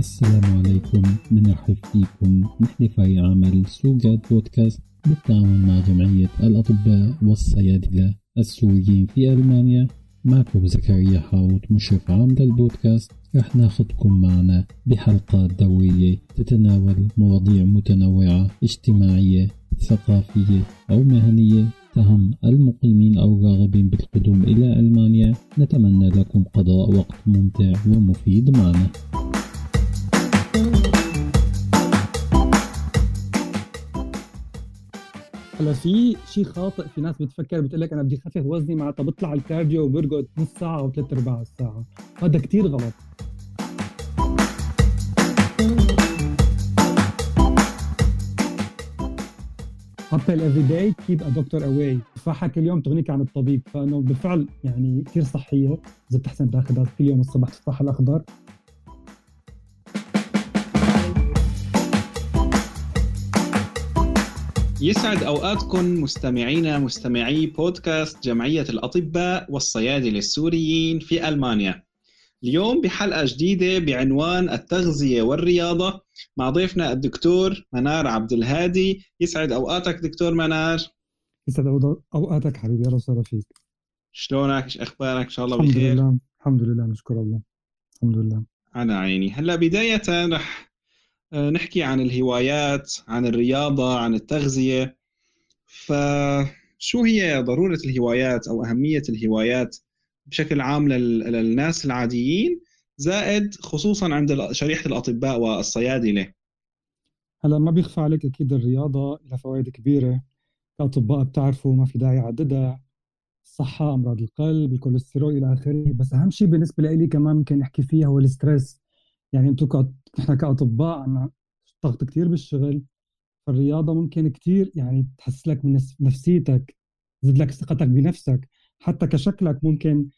السلام عليكم. بنرحب فيكم نحن في عمل سوجات بودكاست بالتعاون مع جمعية الأطباء والصيادلة السوريين في ألمانيا. معكم زكريا حاوط مشرف عام للبودكاست. رح ناخدكم معنا بحلقات دورية تتناول مواضيع متنوعة اجتماعية ثقافية أو مهنية تهم المقيمين أو الراغبين بالقدوم إلى ألمانيا. نتمنى لكم قضاء وقت ممتع ومفيد معنا. هلا في شيء خاطئ في ناس بتفكر بتقول لك أنا بدي اخفف وزني معناتها بطلع ال cardio وبرقد نص ساعة أو ثلاث أرباع الساعة. هذا كثير غلط. حتى ال every day keep a doctor away تفاحه كل يوم تغنيك عن الطبيب. فأنه بالفعل يعني كثير صحية. إذا بتحسن تاخذها كل يوم الصبح تفاح الأخضر. يسعد أوقاتكم مستمعينا مستمعي بودكاست جمعية الأطباء والصيادله السوريين في ألمانيا. اليوم بحلقة جديدة بعنوان التغذية والرياضة مع ضيفنا الدكتور منار عبد الهادي. يسعد أوقاتك دكتور منار. يسعد أوقاتك حبيبي أهلا وسهلا فيك. شلونك؟ إيش أخبارك؟ إن شاء الله الحمد بخير. لله الحمد لله نشكر الله. الحمد لله. على عيني. هلأ بداية رح نحكي عن الهوايات عن الرياضة عن التغذية. فشو هي ضرورة الهوايات أو أهمية الهوايات بشكل عام للناس العاديين زائد خصوصا عند شريحة الأطباء والصيادلة؟ هلا ما بيخفى عليك أكيد الرياضة لها فوائد كبيرة. كاطباء بتعرفوا ما في داعي اعددها الصحة أمراض القلب الكوليسترول إلى آخره. بس أهم شيء بالنسبة لي كمان ممكن نحكي فيها هو ال stress. يعني أنتم ك... نحن كأطباء عنا ضغط كثير بالشغل فالرياضة ممكن كثير يعني تحس لك من نفسيتك تزيد لك ثقتك بنفسك حتى كشكلك ممكن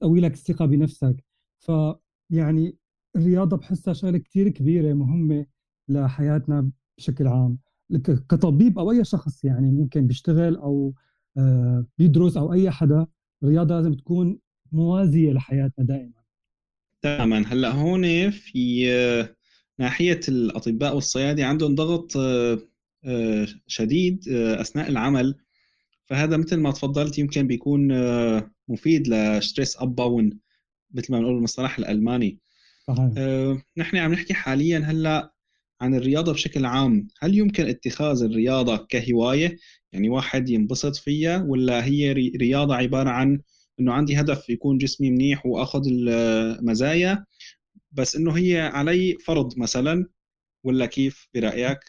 تقوي لك الثقة بنفسك. فيعني الرياضة بحسها شغلة كثير كبيرة مهمة لحياتنا بشكل عام. كطبيب أو أي شخص يعني ممكن بيشتغل أو آه، بيدرس أو أي حدا الرياضة لازم تكون موازية لحياتنا دائما. تماما. هلأ هون في آه، ناحية الأطباء والصيادله عندهم ضغط آه، شديد أثناء العمل. فهذا مثل ما تفضلت يمكن بيكون مفيد ل Stress abbauen مثل ما بنقول بالمصطلح الألماني. صحيح. نحن عم نحكي حاليا هلأ عن الرياضة بشكل عام. هل يمكن اتخاذ الرياضة كهواية؟ يعني واحد ينبسط فيها ولا هي رياضة عبارة عن إنه عندي هدف يكون جسمي منيح وآخذ المزايا بس إنه هي علي فرض مثلا ولا كيف برأيك؟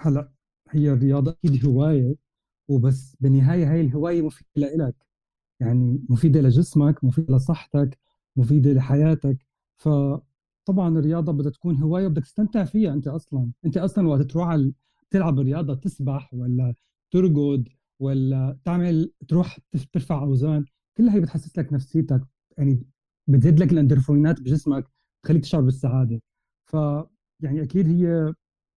هلا هي الرياضة أكيد هواية وبس بالنهاية هاي الهواية مفيدة لإلك يعني مفيدة لجسمك مفيدة لصحتك مفيدة لحياتك. ف طبعا الرياضة بدها تكون هواية وبدك تستمتع فيها أنت أصلا. أنت أصلا وقت تروح على تلعب رياضه تسبح ولا ترقد ولا تعمل تروح ترفع أوزان كلها هي بتحسس لك نفسيتك. يعني بتزيد لك الاندرفونات بجسمك بتخليك تشعر بالسعادة. ف يعني أكيد هي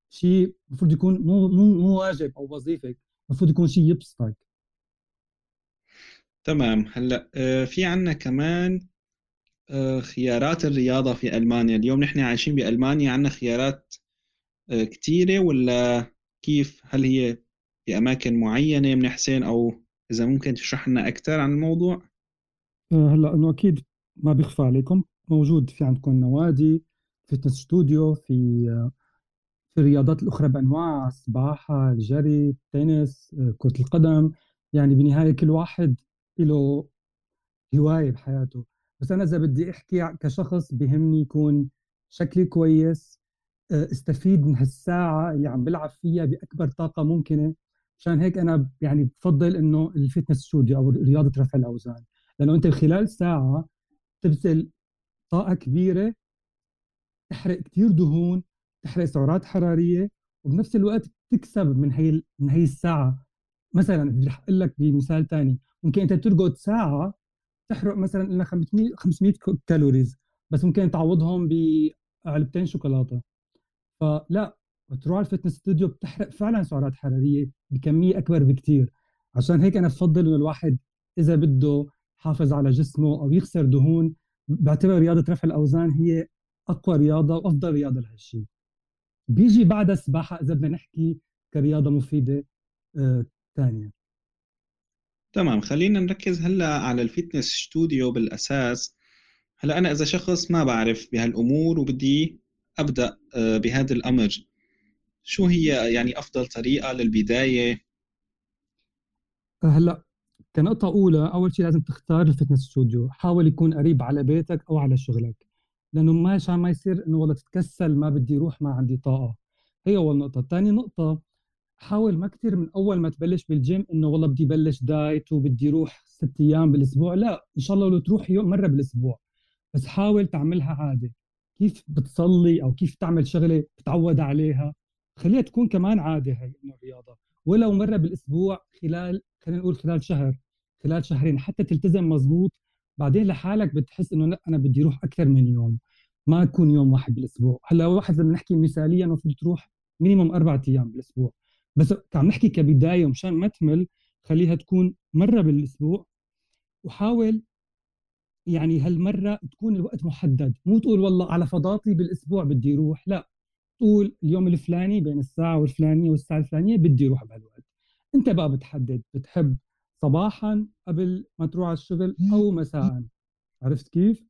شيء المفروض يكون مو مو مو واجب أو وظيفة المفروض يكون شيء يبسطك. تمام. هلأ آه، في عنا كمان آه، خيارات الرياضة في ألمانيا. اليوم نحن عايشين بألمانيا عندنا خيارات آه، كثيرة ولا كيف؟ هل هي في أماكن معينة من حسين أو إذا ممكن تشرح لنا أكثر عن الموضوع؟ هلأ إنه أكيد ما بيخفى عليكم. موجود في عندكم نوادي fitness studio في في الرياضات الأخرى بأنواع السباحة الجري التنس كرة القدم. يعني بالنهاية كل واحد له هواية بحياته. بس أنا إذا بدي أحكي كشخص بهمني يكون شكلي كويس استفيد من هالساعة اللي عم بلعب فيها بأكبر طاقة ممكنة. عشان هيك أنا يعني بفضل إنه ال fitness studio أو رياضة رفع الأوزان. لأنه أنت خلال ساعة تبذل طاقة كبيرة تحرق كثير دهون تحرق سعرات حرارية وبنفس الوقت تكسب من هي من هي الساعة. مثلا بدي أقول لك بمثال ثاني ممكن أنت ترقد ساعة تحرق مثلا لنا 500 500 calories بس ممكن تعوضهم بعلبتين شوكولاتة. فلا تروح على ال fitness studio بتحرق فعلا سعرات حرارية بكمية أكبر بكثير عشان هيك أنا بفضل إنه الواحد إذا بده يحافظ على جسمه أو يخسر دهون بعتبر رياضة رفع الأوزان هي أقوى رياضة وأفضل رياضة لهالشيء. بيجي بعدها السباحة إذا بدنا نحكي كرياضة مفيدة ثانية آه تمام خلينا نركز هلأ على ال fitness studio بالأساس. هلأ أنا إذا شخص ما بعرف بهالأمور وبدي أبدأ آه، بهذا الأمر شو هي يعني أفضل طريقة للبداية؟ هلأ كنقطة أولى أول شيء لازم تختار ال fitness studio حاول يكون قريب على بيتك أو على شغلك لأنه ما عشان ما يصير إنه والله تتكسل ما بدي أروح ما عندي طاقة. هي أول نقطة. ثاني نقطة حاول ما كثير من أول ما تبلش بالجيم إنه والله بدي بلش دايت وبدي أروح ست أيام بالأسبوع. لا إن شاء الله لو تروح يوم مرة بالأسبوع بس حاول تعملها عادة كيف بتصلي أو كيف تعمل شغلة بتعود عليها؟ خليها تكون كمان عادة هي إنه الرياضة. ولو مرة بالأسبوع خلال خلينا نقول خلال شهر خلال شهرين حتى تلتزم مزبوط بعدين لحالك بتحس إنه لا أنا بدي أروح أكثر من يوم. ما يكون يوم واحد بالأسبوع. هلأ واحد اذا بنحكي مثاليا المفروض تروح مينيموم أربع أيام بالأسبوع. بس عم نحكي كبداية ومشان ما تمل خليها تكون مرة بالأسبوع. وحاول يعني هالمرة تكون الوقت محدد. مو تقول والله على فضاتي بالأسبوع بدي أروح لا. تقول اليوم الفلاني بين الساعة الفلانيه والساعة الفلانية بدي أروح بهالوقت. أنت بقى بتحدد بتحب صباحا قبل ما تروح على الشغل أو مساء. عرفت كيف؟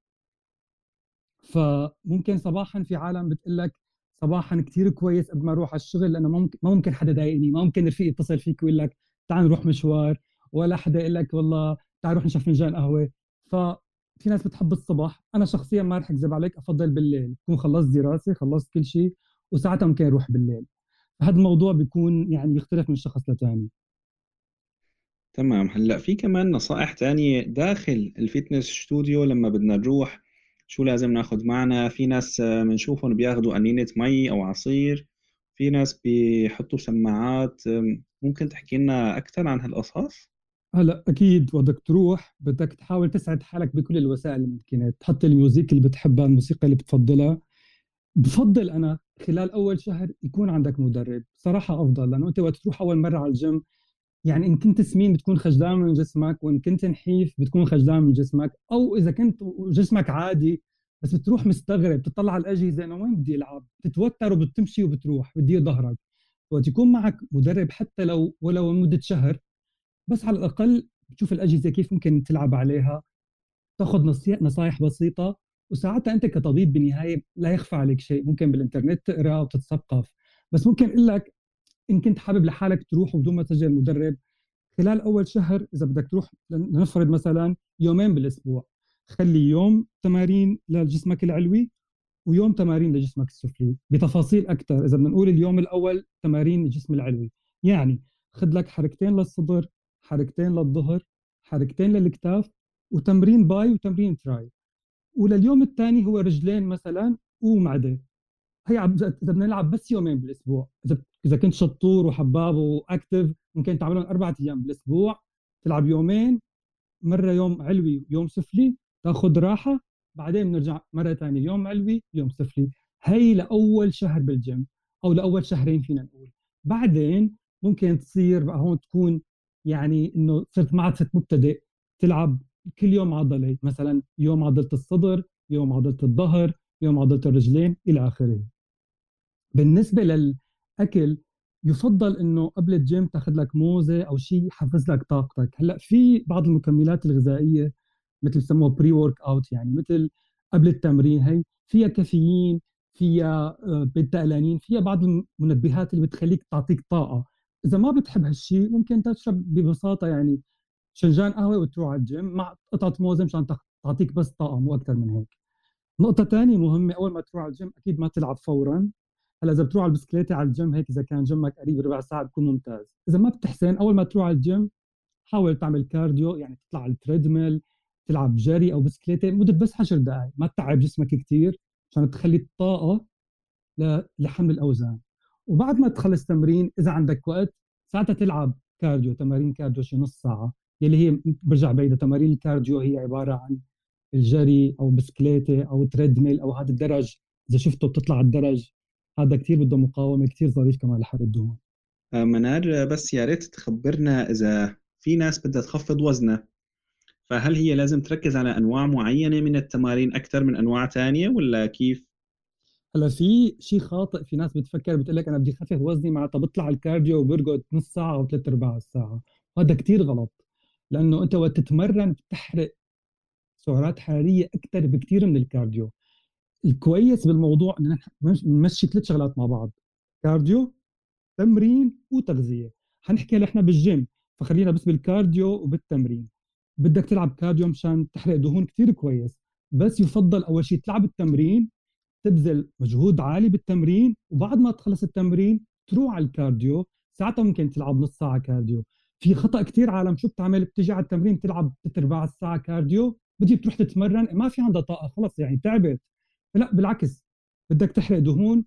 فممكن صباحا في عالم بتقول لك صباحا كثير كويس قبل ما أروح على الشغل لأنه ممكن ما ممكن حدا يضايقني ما ممكن رفيق يتصل فيك ويقول لك تعال نروح مشوار ولا حدا يقول لك والله تعال نروح نشرب فنجان قهوة. ففي ناس بتحب الصبح أنا شخصيا ما رح أكذب عليك أفضل بالليل. بكون خلصت دراسة خلصت كل شيء وساعتها ممكن أروح بالليل. هذا الموضوع بيكون يعني يختلف من شخص لثاني تمام. هلأ في كمان نصائح تانية داخل ال fitness studio لما بدنا نروح شو لازم ناخذ معنا؟ في ناس بنشوفهم بياخذوا قنينة مي أو عصير في ناس بيحطوا سماعات. ممكن تحكي لنا أكثر عن هالقصص؟ هلأ أكيد بدك تروح بدك تحاول تسعد حالك بكل الوسائل الممكنة. تحط ال music اللي بتحبها الموسيقى اللي بتفضلها. بفضل أنا خلال أول شهر يكون عندك مدرب. صراحة أفضل لأنه أنت وقت تروح أول مرة على الجيم يعني إن كنت سمين بتكون خجلان من جسمك وإن كنت نحيف بتكون خجلان من جسمك أو إذا كنت جسمك عادي بس بتروح مستغرب بتطلع على الأجهزة إنه وين بدي العب بتتوتر وبتمشي وبتروح بدي ظهرك. وقت يكون معك مدرب حتى لو ولو لمدة شهر بس على الأقل بتشوف الأجهزة كيف ممكن تلعب عليها تاخذ نصائح بسيطة وساعتها أنت كطبيب بالنهاية لا يخفى عليك شيء ممكن بالإنترنت تقرأ وتتثقف. بس ممكن أقول لك إن كنت حابب لحالك تروح بدون ما تسجل مدرب خلال أول شهر إذا بدك تروح لنفرض مثلا يومين بالأسبوع. خلي يوم تمارين لجسمك العلوي ويوم تمارين لجسمك السفلي بتفاصيل أكثر إذا بدنا نقول اليوم الأول تمارين الجسم العلوي. يعني خذ لك حركتين للصدر حركتين للظهر حركتين للكتاف وتمرين باي وتمرين تراي. ولليوم الثاني هو رجلين مثلا ومعده هي إذا بدنا نلعب بس يومين بالأسبوع. إذا إذا كنت شطور وحباب واكتف ممكن تعملهم أربع أيام بالأسبوع. تلعب يومين مرة يوم علوي يوم سفلي تأخذ راحة بعدين بنرجع مرة ثانية يوم علوي يوم سفلي. هي لأول شهر بالجيم أو لأول شهرين فينا نقول. بعدين ممكن تصير بقى هون تكون يعني إنه صرت ما عاد مبتدئ. تلعب كل يوم عضلة مثلا يوم عضلة الصدر يوم عضلة الظهر يوم عضلة الرجلين إلى آخره. بالنسبة للأكل يفضل إنه قبل الجيم تاخذ لك موزة أو شيء يحفز لك طاقتك. هلأ في بعض المكملات الغذائية مثل بسموها pre workout يعني مثل قبل التمرين هي فيها كافيين فيها آه، beta alanine فيها بعض المنبهات اللي بتخليك تعطيك طاقة. إذا ما بتحب هالشيء ممكن تشرب ببساطة يعني فنجان قهوة وتروح على الجيم مع قطعة موزة مشان تعطيك بس طاقه مو أكثر من هيك. نقطة ثانية مهمة أول ما تروح على الجيم أكيد ما تلعب فورا. هلأ إذا بتروح على البسكليتة على الجيم هيك إذا كان جيمك قريب ربع ساعة بكون ممتاز. إذا ما بتحسن أول ما تروح على الجيم حاول تعمل cardio يعني تطلع على ال treadmill تلعب جري أو بسكليتة مدة بس 10 دقائق ما تتعب جسمك كثير عشان تخلي الطاقة لحمل الأوزان. وبعد ما تخلص تمرين إذا عندك وقت ساعتها تلعب cardio تمارين cardio شي نص ساعة. يلي هي برجع بعيدها. تمارين ال cardio هي عبارة عن الجري أو بسكليتة أو treadmill أو هذا الدرج. إذا شفته بتطلع على الدرج. هذا كثير بده مقاومة كثير ظريف كمان لحرق الدهون. آه، منار بس يا ريت تخبرنا إذا في ناس بدها تخفض وزنها. فهل هي لازم تركز على أنواع معينة من التمارين أكثر من أنواع ثانية ولا كيف؟ هلأ في شيء خاطئ في ناس بتفكر بتقول لك أنا بدي اخفف وزني معناتها بطلع ال cardio وبرقد نص ساعة أو ثلاث أرباع الساعة. هذا كثير غلط. لأنه أنت وقت تتمرن بتحرق سعرات حرارية أكثر بكثير من ال cardio. الكويس بالموضوع إن نمشي ثلاث شغلات مع بعض cardio تمرين وتغذية. حنحكي نحن بالجيم فخلينا بس بال cardio وبالتمرين. بدك تلعب cardio مشان تحرق دهون كثير كويس بس يفضل أول شيء تلعب التمرين تبذل مجهود عالي بالتمرين وبعد ما تخلص التمرين تروح على ال cardio ساعتها ممكن تلعب نص ساعة cardio. في خطأ كثير عالم. شو بتعمل؟ بتيجي على التمرين تلعب ثلاث ارباع الساعة cardio بدي تروح تتمرن. ما في عندها طاقة خلص يعني تعبت. لا بالعكس بدك تحرق دهون.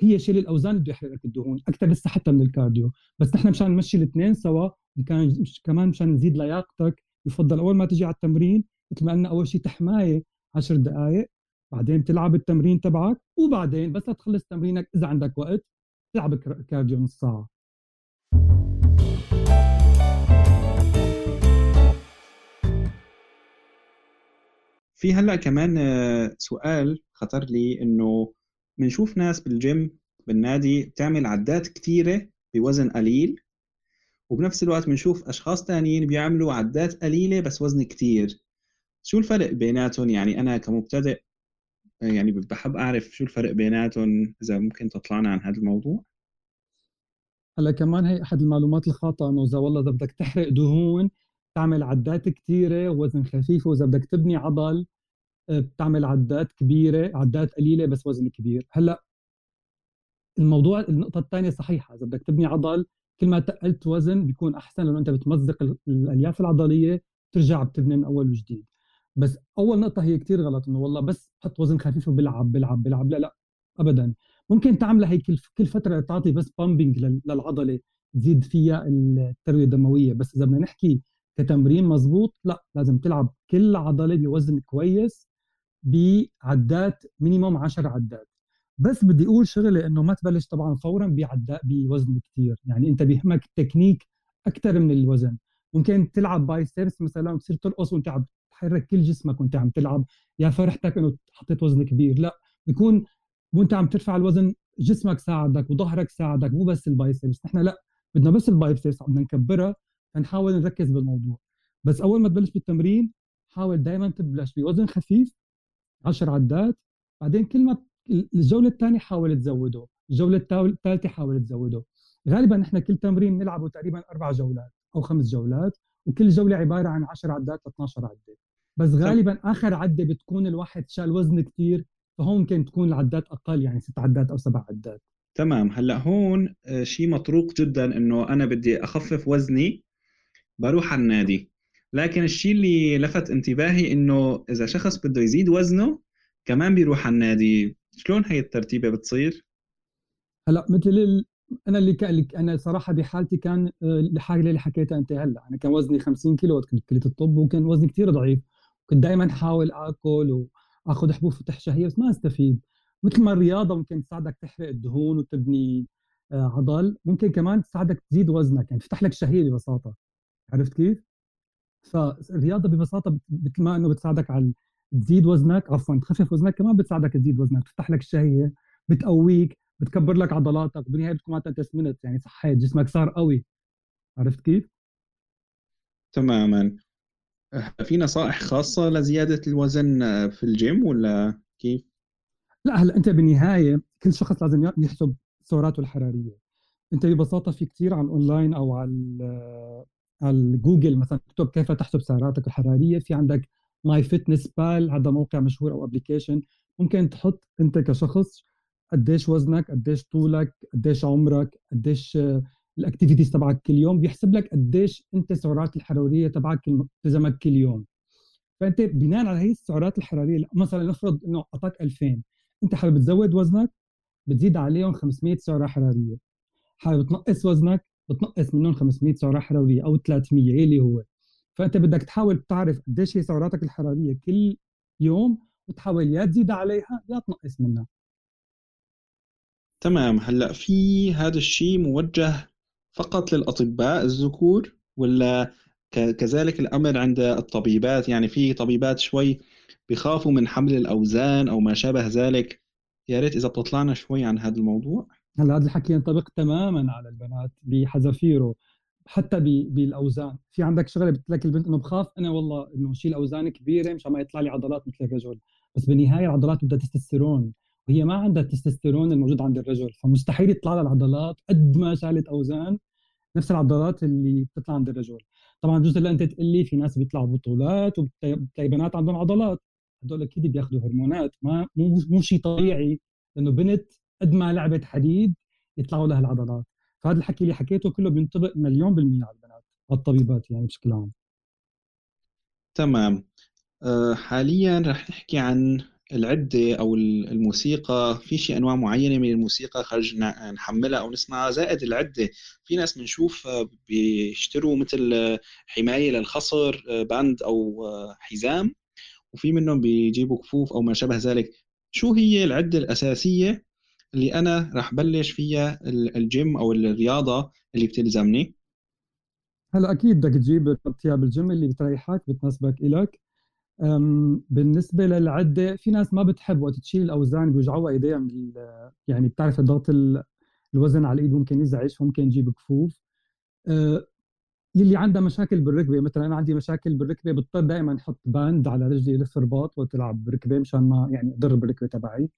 هي شيل الاوزان بده يحرق لك الدهون أكثر لسه حتى من ال cardio. بس نحن مشان نمشي الاثنين سوا وكان كمان مشان نزيد لياقتك يفضل أول ما تجي على التمرين مثل ما قلنا أول شيء تحماية 10 دقائق بعدين تلعب التمرين تبعك وبعدين بس تخلص تمرينك إذا عندك وقت تلعب cardio نص ساعة. في هلأ كمان آه، سؤال خطر لي إنه بنشوف ناس بالجيم بالنادي بتعمل عدات كثيره بوزن قليل وبنفس الوقت بنشوف أشخاص ثانيين بيعملوا عدات قليلة بس وزن كثير شو الفرق بيناتهم؟ يعني أنا كمبتدئ يعني بحب أعرف شو الفرق بيناتهم إذا ممكن تطلعنا عن هذا الموضوع؟ هلأ كمان هي أحد المعلومات الخاطئة إنه إذا والله إذا بدك تحرق دهون تعمل عدات كثيره ووزن خفيف وإذا بدك تبني عضل آه، بتعمل عدات كبيرة عدات قليلة بس وزن كبير. هلأ الموضوع النقطة الثانية صحيحة إذا بدك تبني عضل كل ما تقلت وزن بيكون أحسن لأنه أنت بتمزق الألياف العضلية ترجع بتبني من أول وجديد. بس أول نقطة هي كثير غلط إنه والله بس حط وزن خفيف وبلعب بلعب بلعب لا لا ابدا. ممكن تعملها هي كل فترة تعطي بس بامبنج للعضلة تزيد فيها التروية الدموية. بس إذا بدنا نحكي كتمرين مزبوط لا لازم تلعب كل عضلة بوزن كويس بعدات minimum 10 عدات. بس بدي أقول شغلة انه ما تبلش طبعا فورا بوزن كثير يعني أنت بيهمك التكنيك أكثر من الوزن. ممكن تلعب biceps مثلا وتصير ترقص وأنت عم تحرك كل جسمك وأنت عم تلعب. يا فرحتك إنه حطيت وزن كبير. لا بيكون وأنت عم ترفع الوزن جسمك ساعدك وظهرك ساعدك مو بس ال biceps نحن لا بدنا بس ال biceps بدنا نكبرها فنحاول نركز بالموضوع. بس أول ما تبلش بالتمرين حاول دائما تبلش بوزن خفيف 10 عدات بعدين كل ما الجولة الثانية حاول تزوده الجولة الثالثة حاول تزوده. غالبا نحن كل تمرين بنلعبه تقريبا أربع جولات أو خمس جولات وكل جولة عبارة عن 10 عدات ل 12 عدة. بس غالبا آخر عدة بتكون الواحد شال وزن كثير فهون ممكن تكون العدات أقل يعني ست عدات أو سبع عدات. تمام. هلأ هون آه، شيء مطروق جدا إنه أنا بدي أخفف وزني بروح على النادي. لكن الشيء اللي لفت انتباهي إنه إذا شخص بده يزيد وزنه كمان بيروح على النادي. شلون هي الترتيبة بتصير؟ هلا مثل ال... أنا اللي كان أنا صراحة بحالتي كان آه، اللي حكيتها أنت هلا. أنا كان وزني 50 كيلو كنت كليه الطب وكان وزني كثير ضعيف. كنت دائما أحاول آكل وآخذ حبوب فتح شهية بس ما أستفيد. مثل ما الرياضة ممكن تساعدك تحرق الدهون وتبني آه، عضل ممكن كمان تساعدك تزيد وزنك. يعني تفتح لك شهية ببساطة. عرفت كيف؟ فالرياضة ببساطة مثل ما إنه بتساعدك على تزيد وزنك عفوا تخفف وزنك كمان بتساعدك تزيد وزنك تفتح لك الشهيه بتقويك بتكبر لك عضلاتك وبالنهايه بتكون انت سمنت يعني صحيت جسمك صار قوي عرفت كيف؟ تماما في نصائح خاصة لزيادة الوزن في الجيم ولا كيف؟ لا هلأ أنت بالنهاية كل شخص لازم يحسب سعراته الحرارية أنت ببساطة في كثير على الاونلاين أو على جوجل مثلا تكتب كيف تحسب سعراتك الحرارية في عندك MyFitnessPal هذا موقع مشهور أو application ممكن تحط أنت كشخص قديش وزنك قديش طولك قديش عمرك قديش ال activities تبعك كل يوم. بيحسب لك قديش أنت السعرات الحرارية تبعك التزمك كل يوم. فأنت بناء على هي السعرات الحرارية مثلا نفرض إنه أعطاك 2000 أنت حابب تزود وزنك بتزيد عليهم 500 سعرة حرارية. حابب تنقص وزنك بتنقص منهم 500 سعرة حرارية أو 300 اللي هو؟ فأنت بدك تحاول تعرف قديش هي سعراتك الحرارية كل يوم وتحاول يا تزيد عليها يا تنقص منها. تمام. هلأ في هذا الشيء موجه فقط للأطباء الذكور ولا كذلك الأمر عند الطبيبات؟ يعني في طبيبات شوي بيخافوا من حمل الأوزان أو ما شابه ذلك. يا ريت إذا بتطلعنا شوي عن هذا الموضوع. هلا هذا الحكي ينطبق تماما على البنات بحذافيره حتى بالأوزان. في عندك شغلة بتقول لك البنت إنه بخاف؟ أنا والله إنه شيل اوزان كبيرة مشان ما يطلع لي عضلات مثل الرجل. بس بالنهاية العضلات بدها تستوستيرون. وهي ما عندها التستوستيرون الموجود عند الرجل فمستحيل يطلع لها العضلات قد ما شالت أوزان نفس العضلات اللي بتطلع عند الرجل. طبعا بجوز هلا أنت تقول لي في ناس بيطلعوا بطولات وبتلاقي بنات عندهم عضلات. هدول أكيد بياخذوا هرمونات ما مو مو شيء طبيعي إنه بنت قد ما لعبت حديد يطلعوا لها العضلات. فهذا الحكي اللي حكيته كله بينطبق مليون بالمية على البنات الطبيبات يعني بشكل عام. تمام. أه، حاليا رح نحكي عن العدة أو الموسيقى. في شيء أنواع معينة من الموسيقى خرج نحملها أو نسمعها؟ زائد العدة. في ناس بنشوف أه، بيشتروا مثل حماية للخصر band أو حزام وفي منهم بيجيبوا كفوف أو ما شابه ذلك. شو هي العدة الأساسية اللي أنا راح بلش فيها الجيم أو الرياضة اللي بتلزمني. هلأ أكيد بدك تجيب ثياب الجيم اللي بتريحك بتناسبك إلك. بالنسبة للعدة في ناس ما بتحب وقت تشيل الاوزان بيوجعوها ايديها من يعني بتعرف ضغط الوزن على الإيد ممكن يزعج فممكن تجيب كفوف. أه، اللي عندها مشاكل بالركبة مثلا أنا عندي مشاكل بالركبة بضطر دائما أحط باند على رجلي يلف رباط وتلعب بركبه مشان ما يعني أضر بالركبة تبعي.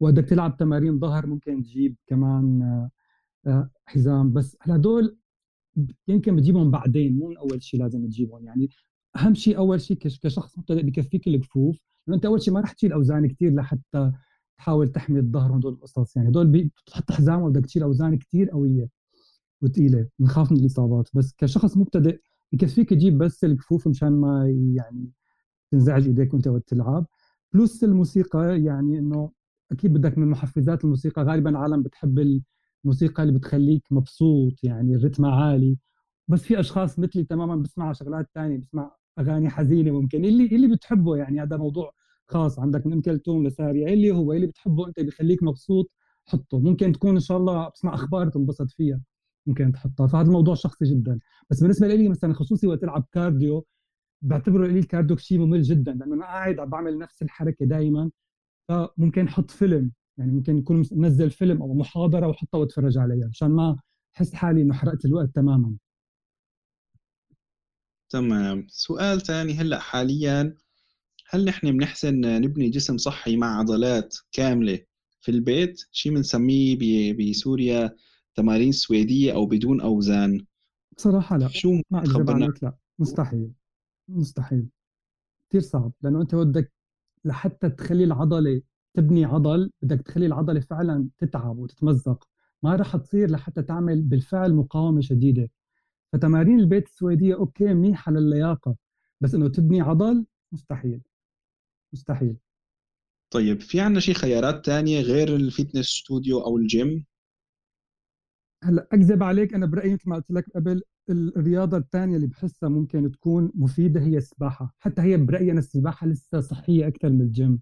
وبدك تلعب تمارين ظهر ممكن تجيب كمان آه، آه، حزام. بس هدول يمكن بتجيبهم بعدين مو أول شيء لازم تجيبهم. يعني أهم شيء أول شيء كشخص مبتدئ بكفيك الكفوف. لأنه أنت أول شيء ما رح تشيل أوزان كثير لحتى تحاول تحمي الظهر وهدول القصص. يعني هدول بتحط حزام وبدك تشيل أوزان كثير قوية وثقيله بنخاف من الإصابات. بس كشخص مبتدئ بكفيك تجيب بس الكفوف مشان ما يعني تنزعج إيديك وأنت وقت تلعب. بلس الموسيقى يعني إنه أكيد بدك من محفزات الموسيقى. غالبا عالم بتحب الموسيقى اللي بتخليك مبسوط يعني الرتم عالي. بس في أشخاص مثلي تماما بسمع شغلات ثانية بسمع أغاني حزينة ممكن. اللي اللي بتحبه يعني هذا موضوع خاص. عندك من ام كلثوم لسارية اللي هو اللي بتحبه أنت بخليك مبسوط حطه. ممكن تكون إن شاء الله بتسمع أخبار تنبسط فيها ممكن تحطها. فهذا الموضوع شخصي جدا. بس بالنسبة لي مثلا خصوصي وقت ألعب cardio بعتبره لي ال cardio شيء ممل جدا. لأنه أنا قاعد عم بعمل نفس الحركة دائما فممكن أحط فيلم يعني ممكن يكون منزل فيلم أو محاضرة واحطها وأتفرج عليها عشان ما أحس حالي إنه حرقت الوقت تماما. تمام. سؤال ثاني هلأ حاليا هل نحن بنحسن نبني جسم صحي مع عضلات كاملة في البيت؟ شيء بنسميه بسوريا تمارين سويدية أو بدون أوزان. بصراحة لا. شو ما أكذب عليك لا. مستحيل. مستحيل. كثير صعب. لأنه أنت بدك لحتى تخلي العضلة تبني عضل بدك تخلي العضلة فعلا تتعب وتتمزق. ما راح تصير لحتى تعمل بالفعل مقاومة شديدة. فتمارين البيت السويديه okay منيحة للياقة بس إنه تبني عضل مستحيل. مستحيل. طيب في عندنا شيء خيارات تانية غير ال fitness studio أو الجيم؟ هلأ أكذب عليك أنا برأيي مثل ما قلت لك قبل الرياضة الثانية اللي بحسها ممكن تكون مفيدة هي السباحة. حتى هي برأيي أنا السباحة لسه صحية أكثر من الجيم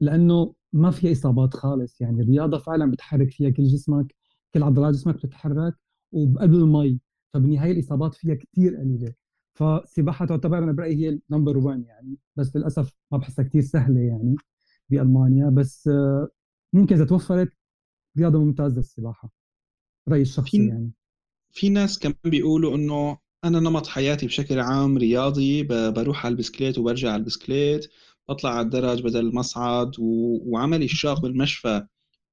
لأنه ما فيها إصابات خالص. يعني الرياضة فعلا بتحرك فيها كل جسمك كل عضلات جسمك بتتحرك وبقلب المي فبالنهاية الإصابات فيها كثير قليلة. فالسباحة تعتبر أنا برأيي هي ال number 1 يعني بس للأسف ما بحسها كثير سهلة يعني بألمانيا. بس آه، ممكن إذا توفرت رياضة ممتازة السباحة رأيي الشخصي يعني. في ناس كمان بيقولوا إنه أنا نمط حياتي بشكل عام رياضي بروح على البسكليت وبرجع على البسكليت بطلع على الدرج بدل المصعد و... وعملي الشاق بالمشفى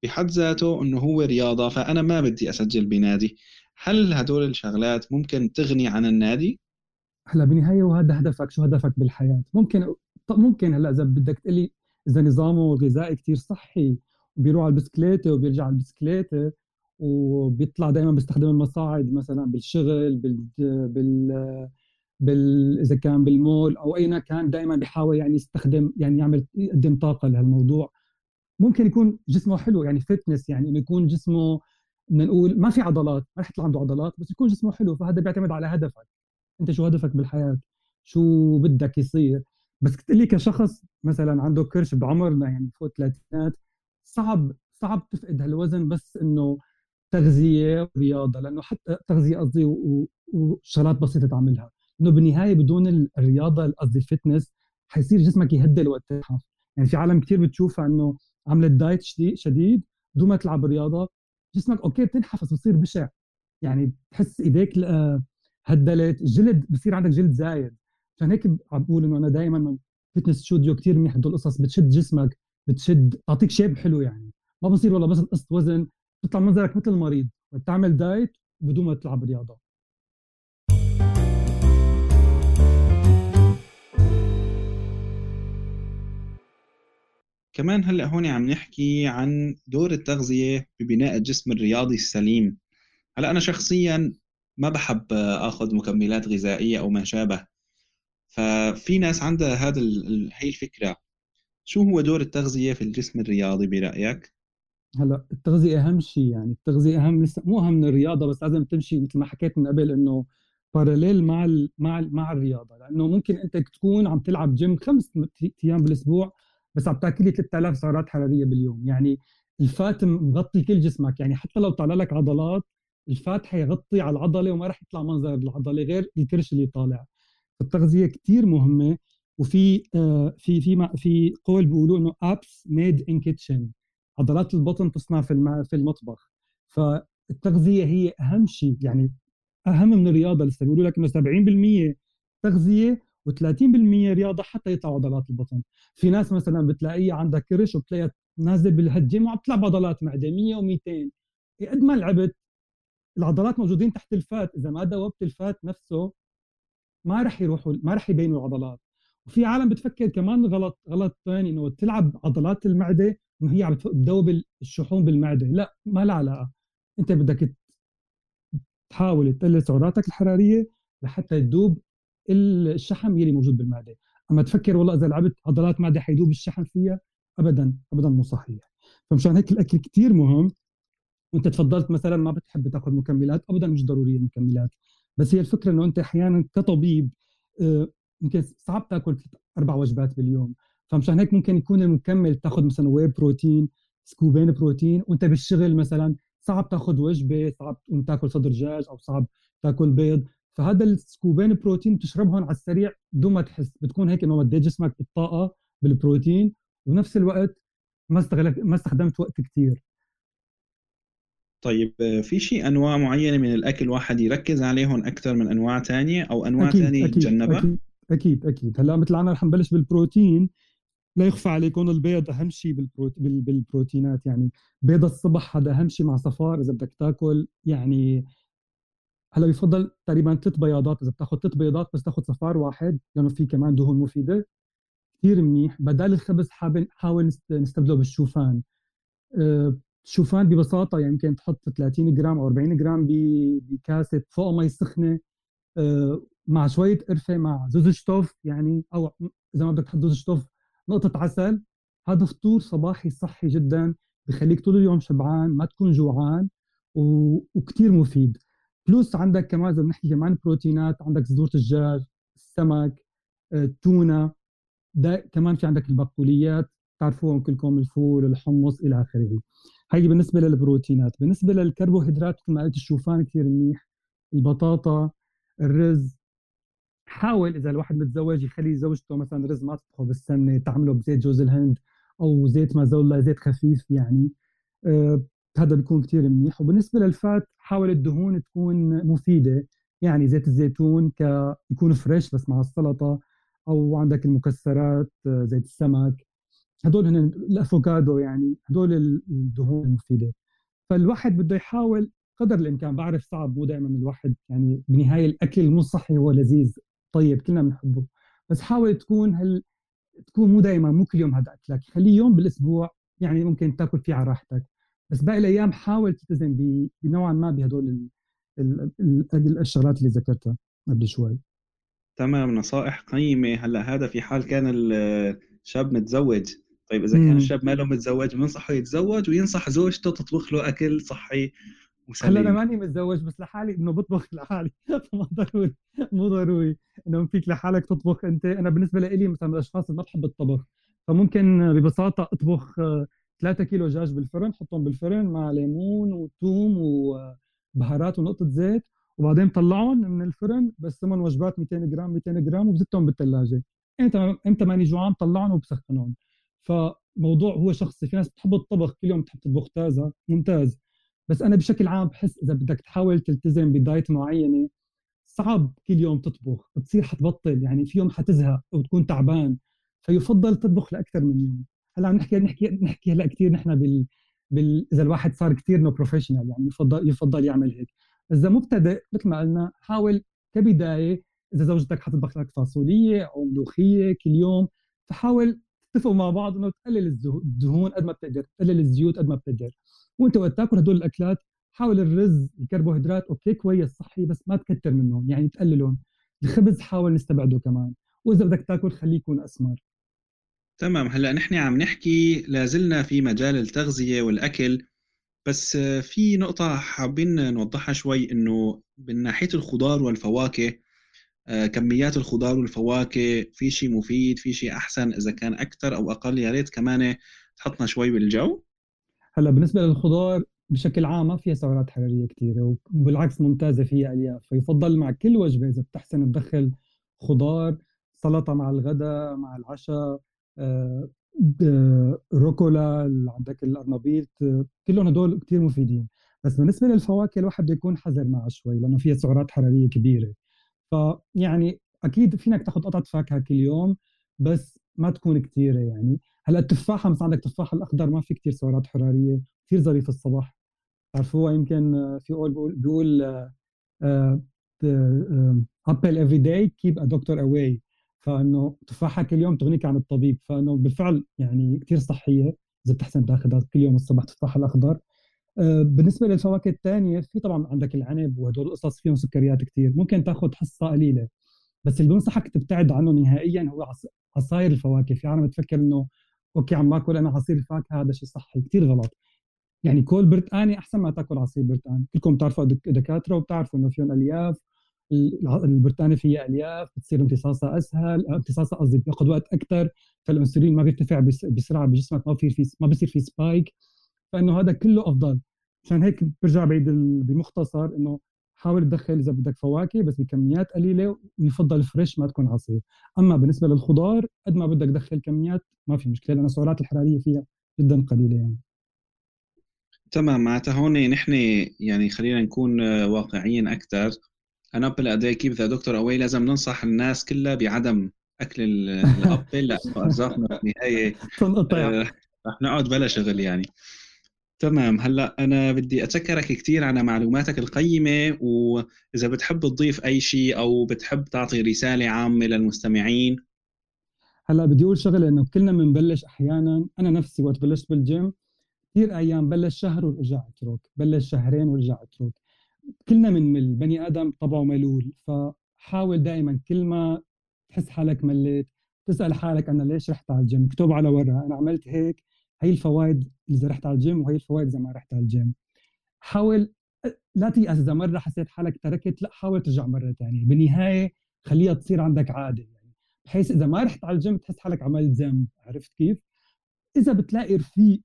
بحد ذاته إنه هو رياضة فأنا ما بدي أسجل بنادي. هل هدول الشغلات ممكن تغني عن النادي؟ هلا بالنهايه وهذا هدفك شو هدفك بالحياة؟ ممكن ممكن هلا إذا بدك تقلي إذا نظامه الغذائي كثير صحي وبيروح على البسكليته وبيرجع على البسكليته وبيطلع دائما بيستخدم المصاعد مثلا بالشغل بال بال بال إذا كان بالمول أو اين كان دائما بيحاول يعني يستخدم يعني يعمل يقدم طاقة لهالموضوع. ممكن يكون جسمه حلو يعني fitness يعني إنه يكون جسمه بدنا نقول ما في عضلات ما رح يطلع عنده عضلات بس يكون جسمه حلو. فهذا بيعتمد على هدفك. أنت شو هدفك بالحياة؟ شو بدك يصير؟ بس تقول لي كشخص مثلا عنده كرش بعمرنا يعني فوق الثلاثينات صعب صعب تفقد هالوزن بس إنه تغذية ورياضه لأنه حتى تغذية قصدي وشغلات بسيطة تعملها. إنه بالنهاية بدون الرياضة قصدي ال fitness حيصير جسمك يهدل وقت تزحف يعني في عالم كثير بتشوفها إنه عملت diet شديد بدون ما تلعب رياضة جسمك okay بتنحفظ بتصير بشع. يعني تحس إيديك هدلت الجلد بصير عندك جلد زايد. عشان هيك عم بقول إنه أنا دائما fitness studio كثير منيح هدول القصص بتشد جسمك بتشد تعطيك shape حلو يعني. ما بصير والله بس تقص وزن تطلع منظرك مثل المريض وتعمل diet بدون ما تلعب رياضة. كمان هلأ هون عم نحكي عن دور التغذية ببناء الجسم الرياضي السليم. هلأ أنا شخصيا ما بحب آخذ مكملات غذائية أو ما شابه. ففي ناس عندها هذا هي الفكرة. شو هو دور التغذية في الجسم الرياضي برأيك؟ هلا التغذية أهم شيء يعني التغذية أهم لسه مو أهم من الرياضة بس لازم تمشي مثل ما حكيت من قبل إنه باراليل مع ال مع ال مع الرياضة لأنه ممكن أنت تكون عم تلعب جيم خمس أيام بالأسبوع بس عم تاكلي 3000 سعرات حرارية باليوم يعني ال fat مغطي كل جسمك يعني حتى لو طلع لك عضلات ال fat حيغطي على العضلة وما راح يطلع منظر العضلة غير الكرش اللي طالع. التغذيه كثير مهمة وفي آه في في في قول بيقولوا إنه abs made in kitchen عضلات البطن تصنع في في المطبخ. فالتغذية هي أهم شيء يعني أهم من الرياضة لسه بيقولوا لك إنه 70% تغذية و30% رياضة حتى يطلع عضلات البطن. في ناس مثلا بتلاقيها عندها كرش وبتلاقيها نازل بالهجم وعم تلعب عضلات معدة 100 و200 قد ما لعبت العضلات موجودين تحت الفات إذا ما دوبت الفات نفسه ما رح يروحوا ما رح يبينوا العضلات. وفي عالم بتفكر كمان غلط غلط ثاني إنه تلعب عضلات المعدة انه هي عم تذوب الشحوم بالمعدة. لا ما لها علاقة. أنت بدك تحاول تقلل سعراتك الحرارية لحتى تذوب الشحم يلي موجود بالمعدة. أما تفكر والله إذا لعبت عضلات معدة حيذوب الشحم فيها؟ ابدا ابدا مو صحيح. فمشان هيك الأكل كثير مهم. وأنت تفضلت مثلا ما بتحب تاخذ مكملات ابدا مش ضرورية المكملات. بس هي الفكرة إنه أنت أحيانا كطبيب يمكن آه، صعب تاكل أربع وجبات باليوم. فمشان هيك ممكن يكون المكمل تاخذ مثلا واي بروتين scoopين protein وأنت بالشغل مثلا صعب تاخذ وجبة صعب تاكل صدر دجاج أو صعب تاكل بيض. فهذا ال scoopين protein بتشربهم على السريع بدون ما تحس. بتكون هيك إنه مديت جسمك بالطاقة بالبروتين ونفس الوقت ما استغلت ما استخدمت وقت كثير طيب في شيء أنواع معينة من الأكل واحد يركز عليهم أكثر من أنواع ثانية أو أنواع ثانية يتجنبها؟ أكيد, أكيد أكيد. هلأ مثل أنا رح نبلش بالبروتين لا يخفى عليكم البيض أهم شيء بالبروت... بالبروتينات يعني بيض الصبح هذا أهم شيء مع صفار إذا بدك تاكل يعني هلا يفضل تقريبا ثلاث بياضات إذا بتاخذ ثلاث بيضات بس تاخذ صفار واحد لأنه في كمان دهون مفيدة. كثير منيح. بدال الخبز حاول نستبدله بالشوفان. الشوفان أه، ببساطة يعني يمكن تحط 30 جرام أو 40 جرام بكاسة فوق مي سخنة. أه، مع شوية قرفة مع زوز شطوف يعني أو إذا ما بدك تحط زوز شطوف نقطة عسل هذا فطور صباحي صحي جدا بخليك طول اليوم شبعان ما تكون جوعان وكثير مفيد. plus عندك كمان اذا بنحكي كمان بروتينات عندك صدور الدجاج السمك التونة آه، ده كمان في عندك البقوليات تعرفوهم كلكم الفول الحمص إلى آخره. هي بالنسبة للبروتينات. بالنسبة للكربوهيدرات مثل ما قلت الشوفان كثير منيح البطاطا الرز حاول إذا الواحد متزوج يخلي زوجته مثلا رز ما تطبخه بالسمنة تعمله بزيت جوز الهند أو زيت مازولا زيت خفيف يعني. آه، هذا بيكون كثير منيح. وبالنسبة للفات حاول الدهون تكون مفيدة. يعني زيت الزيتون ك يكون فريش بس مع السلطة أو عندك المكسرات زيت السمك. هدول هن الأفوكادو يعني هدول الدهون المفيدة. فالواحد بده يحاول قدر الإمكان بعرف صعب مو دائما الواحد يعني بالنهايه الأكل مو صحي هو لذيذ. طيب كلنا بنحبه. بس حاول تكون هل تكون مو دائما مو كل يوم هذا اكلك خليه يوم بالأسبوع يعني ممكن تاكل فيه على راحتك. بس باقي الأيام حاول تلتزم بنوعا ما بهدول الشغلات اللي ذكرتها قبل شوي. تمام نصائح قيمة. هلأ هذا في حال كان الشاب متزوج. طيب إذا كان الشاب ما له متزوج بنصحه يتزوج وينصح زوجته تطبخ له أكل صحي. هلا أنا ماني متزوج بس لحالي إنه بطبخ لحالي. مو ضروري مو ضروري إنه فيك لحالك تطبخ أنت. أنا بالنسبة لي مثلا من الأشخاص اللي ما بحب الطبخ فممكن ببساطة أطبخ 3 كيلو دجاج بالفرن حطهم بالفرن مع ليمون وثوم وبهارات ونقطة زيت وبعدين طلعهم من الفرن بقسمهم وجبات 200 جرام 200 جرام وبزتهم بالثلاجه إمتى إمتى ماني جوعان طلعهم وبسخنهم. ف الموضوع هو شخصي في ناس بتحب الطبخ كل يوم بتحب تطبخ تازة ممتاز. بس أنا بشكل عام بحس إذا بدك تحاول تلتزم ب diet معينة صعب كل يوم تطبخ بتصير حتبطل يعني في يوم حتزهق أو تكون تعبان فيفضل تطبخ لأكثر من يوم. هلأ عم نحكي نحكي نحكي هلأ كثير نحن بال بال إذا الواحد صار كثير نو professional يعني يفضل يفضل يعمل هيك. إذا مبتدئ مثل ما قلنا حاول كبداية إذا زوجتك حتطبخ لك فاصولية أو ملوخية كل يوم فحاول تتفقوا مع بعض إنه تقلل الدهون قد ما بتقدر تقلل الزيوت قد ما بتقدر. وانت وقت تاكل هدول الأكلات حاول الرز الكربوهيدرات أوكي كويس صحي بس ما تكتر منهم يعني تقللهم. الخبز حاول نستبعده كمان. وإذا بدك تاكل خليه يكون أسمر. تمام. هلأ نحن عم نحكي لازلنا في مجال التغذية والأكل بس في نقطة حابين نوضحها شوي إنه من ناحية الخضار والفواكه آه، كميات الخضار والفواكه في شيء مفيد في شيء أحسن إذا كان أكثر أو أقل يا ريت كمان تحطنا شوي بالجو. هلا بالنسبة للخضار بشكل عام ما فيها سعرات حرارية كثيرة وبالعكس ممتازة فيها ألياف. فيفضل مع كل وجبة إذا بتحسن تدخل خضار سلطة مع الغداء مع العشاء آه، روكولا عندك الارنبيط كلهم هدول كثير مفيدين. بس بالنسبة للفواكه الواحد بده يكون حذر معها شوي لأنه فيها سعرات حرارية كبيرة. فيعني أكيد فينك تاخذ قطعة فاكهة كل يوم بس ما تكون كثيره يعني. هلأ التفاحة مثلا عندك التفاح الأخضر ما في كثير سعرات حرارية كثير ظريف الصباح. بتعرفوها يمكن في قول بيقول بيقول apple every day keep a doctor away فإنه تفاحة كل يوم تغنيك عن الطبيب. فإنه بالفعل يعني كثير صحية إذا بتحسن تأخذها كل يوم الصبح تفاح الأخضر. آه، بالنسبة للفواكه الثانية في طبعا عندك العنب وهدول القصص فيهم سكريات كثير ممكن تأخذ حصة قليلة. بس اللي بنصحك تبتعد عنه نهائيا هو عصاير الفواكه. في عالم بتفكر إنه okay عم باكل أنا عصير الفاكهه هذا شيء صحي كثير غلط. يعني كل برتقاني أحسن ما تأكل عصير برتقان كلكم بتعرفوا دكاترة وبتعرفوا إنه فيهم ألياف البرتقانه فيها ألياف بتصير امتصاصها أسهل امتصاصها قصدي بياخذ وقت أكثر فالإنسولين ما بيرتفع بسرعة بجسمك ما بصير في ما بصير في spike فإنه هذا كله أفضل. عشان هيك برجع بعيد بمختصر إنه حاول تدخل إذا بدك فواكه بس بكميات قليلة ويفضل fresh ما تكون عصير. أما بالنسبة للخضار قد ما بدك تدخل كميات ما في مشكلة لأن السعرات الحرارية فيها جدا قليلة يعني. تمام معناتها هون نحن يعني خلينا نكون واقعيين أكثر an apple a day keeps the doctor away لازم ننصح الناس كلها بعدم أكل ال apple لأنه أرزاقنا في النهاية آه، رح نقعد بلا شغل يعني. تمام. هلا أنا بدي أتشكرك كثير على معلوماتك القيمة وإذا بتحب تضيف أي شيء أو بتحب تعطي رسالة عامة للمستمعين. هلا بدي أقول شغلة إنه كلنا بنبلش أحيانا أنا نفسي وقت بلشت بالجيم كثير أيام بلش شهر ورجع اترك بلش شهرين ورجع اترك كلنا من البني آدم طبعه ملول فحاول دائما كل ما تحس حالك مليت تسأل حالك أنا ليش رحت على الجيم؟ اكتب على ورقة أنا عملت هيك هي الفوائد إذا رحت على الجيم وهي الفوائد إذا ما رحت على الجيم. حاول لا تيأس إذا مرة حسيت حالك تركت لا حاول ترجع مرة ثانية بالنهاية خليها تصير عندك عادة يعني. بحيث إذا ما رحت على الجيم تحس حالك عملت ذنب عرفت كيف؟ إذا بتلاقي رفيق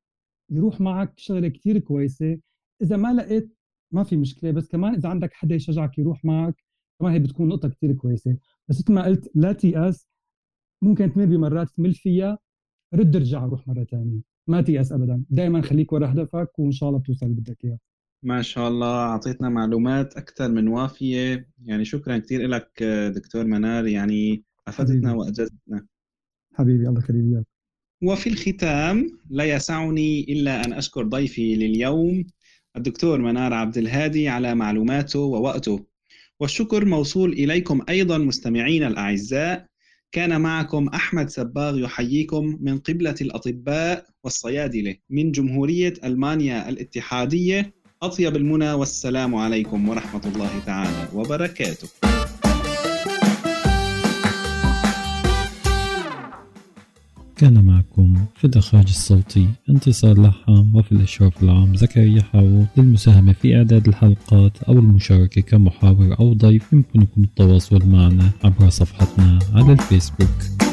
يروح معك شغلة كثير كويسة إذا ما لقيت ما في مشكلة بس كمان إذا عندك حدا يشجعك يروح معك كمان هي بتكون نقطة كثير كويسة. بس مثل ما قلت لا تيأس ممكن تمر بمرات تمل فيها رد ارجع روح مرة ثانية ما تيأس ابدا. دائما خليك ورا هدفك وإن شاء الله بتوصل اللي بدك إياه. ما شاء الله. أعطيتنا معلومات أكثر من وافية. يعني شكرا كثير لك دكتور منار يعني افدتنا وأجزتنا. حبيبي الله يخليك اياك وفي الختام لا يسعني إلا أن أشكر ضيفي لليوم الدكتور منار عبد الهادي على معلوماته ووقته. والشكر موصول إليكم أيضا مستمعين الأعزاء. كان معكم أحمد سباغ يحييكم من قبلة الأطباء والصيادلة من جمهورية ألمانيا الاتحادية. أطيب المنى والسلام عليكم ورحمة الله تعالى وبركاته. كان معكم في الإخراج الصوتي انتصار لحام وفي الإشراف العام زكريا حاو للمساهمة في إعداد الحلقات أو المشاركة كمحاور أو ضيف يمكنكم التواصل معنا عبر صفحتنا على الفيسبوك.